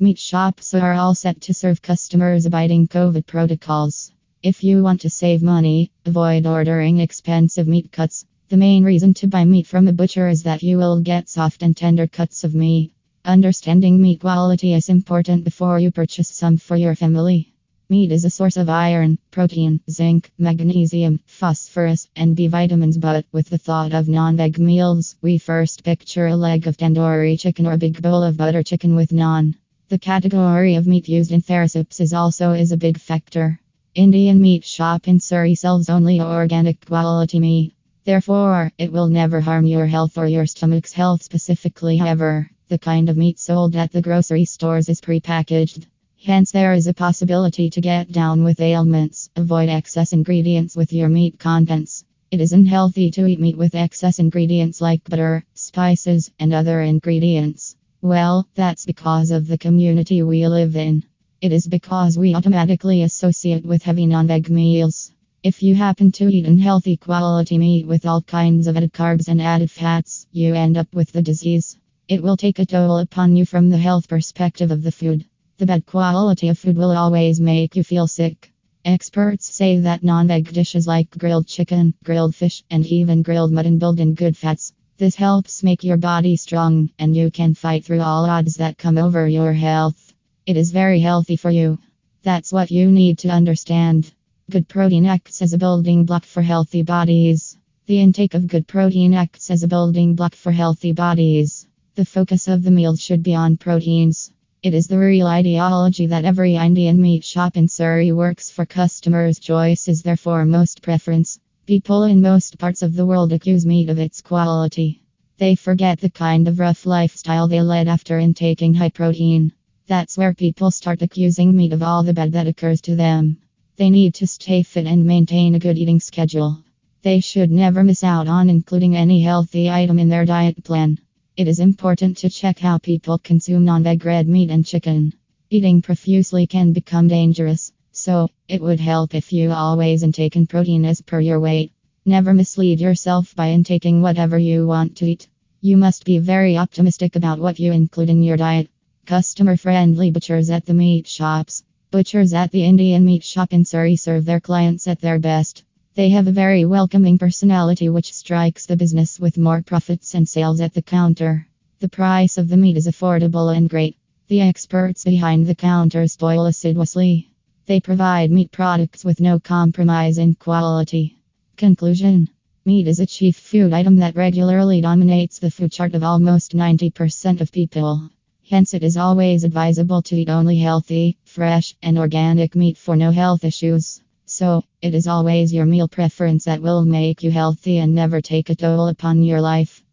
Meat shops are all set to serve customers abiding COVID protocols. If you want to save money, avoid ordering expensive meat cuts. The main reason to buy meat from a butcher is that you will get soft and tender cuts of meat. Understanding meat quality is important before you purchase some for your family. Meat is a source of iron, protein, zinc, magnesium, phosphorus, and B vitamins. But with the thought of non veg meals, we first picture a leg of tandoori chicken or a big bowl of butter chicken with naan. The category of meat used in is also is a big factor. Indian meat shop in Surrey sells only organic quality meat. Therefore, it will never harm your health or your stomach's health specifically. However, the kind of meat sold at the grocery stores is prepackaged. Hence, there is a possibility to get down with ailments. Avoid excess ingredients with your meat contents. It isn't healthy to eat meat with excess ingredients like butter, spices, and other ingredients. Well, that's because of the community we live in. It is because we automatically associate with heavy non veg meals. If you happen to eat unhealthy quality meat with all kinds of added carbs and added fats, you end up with the disease. It will take a toll upon you from the health perspective of the food. The bad quality of food will always make you feel sick. Experts say that non veg dishes like grilled chicken, grilled fish, and even grilled mutton build in good fats. This helps make your body strong, and you can fight through all odds that come over your health. It is very healthy for you. That's what you need to understand. Good protein acts as a building block for healthy bodies. The intake of good protein acts as a building block for healthy bodies. The focus of the meal should be on proteins. It is the real ideology that every Indian meat shop in Surrey works for customers' choice is their foremost preference. People in most parts of the world accuse meat of its quality. They forget the kind of rough lifestyle they led after intaking high protein. That's where people start accusing meat of all the bad that occurs to them. They need to stay fit and maintain a good eating schedule. They should never miss out on including any healthy item in their diet plan. It is important to check how people consume non veg red meat and chicken. Eating profusely can become dangerous, so it would help if you always intake in protein as per your weight. Never mislead yourself by intaking whatever you want to eat. You must be very optimistic about what you include in your diet. Customer friendly butchers at the meat shops. Butchers at the Indian meat shop in Surrey serve their clients at their best. They have a very welcoming personality which strikes the business with more profits and sales at the counter. The price of the meat is affordable and great. The experts behind the counter toil assiduously. They provide meat products with no compromise in quality. Conclusion Meat is a chief food item that regularly dominates the food chart of almost 90% of people. Hence, it is always advisable to eat only healthy, fresh, and organic meat for no health issues. So, it is always your meal preference that will make you healthy and never take a toll upon your life.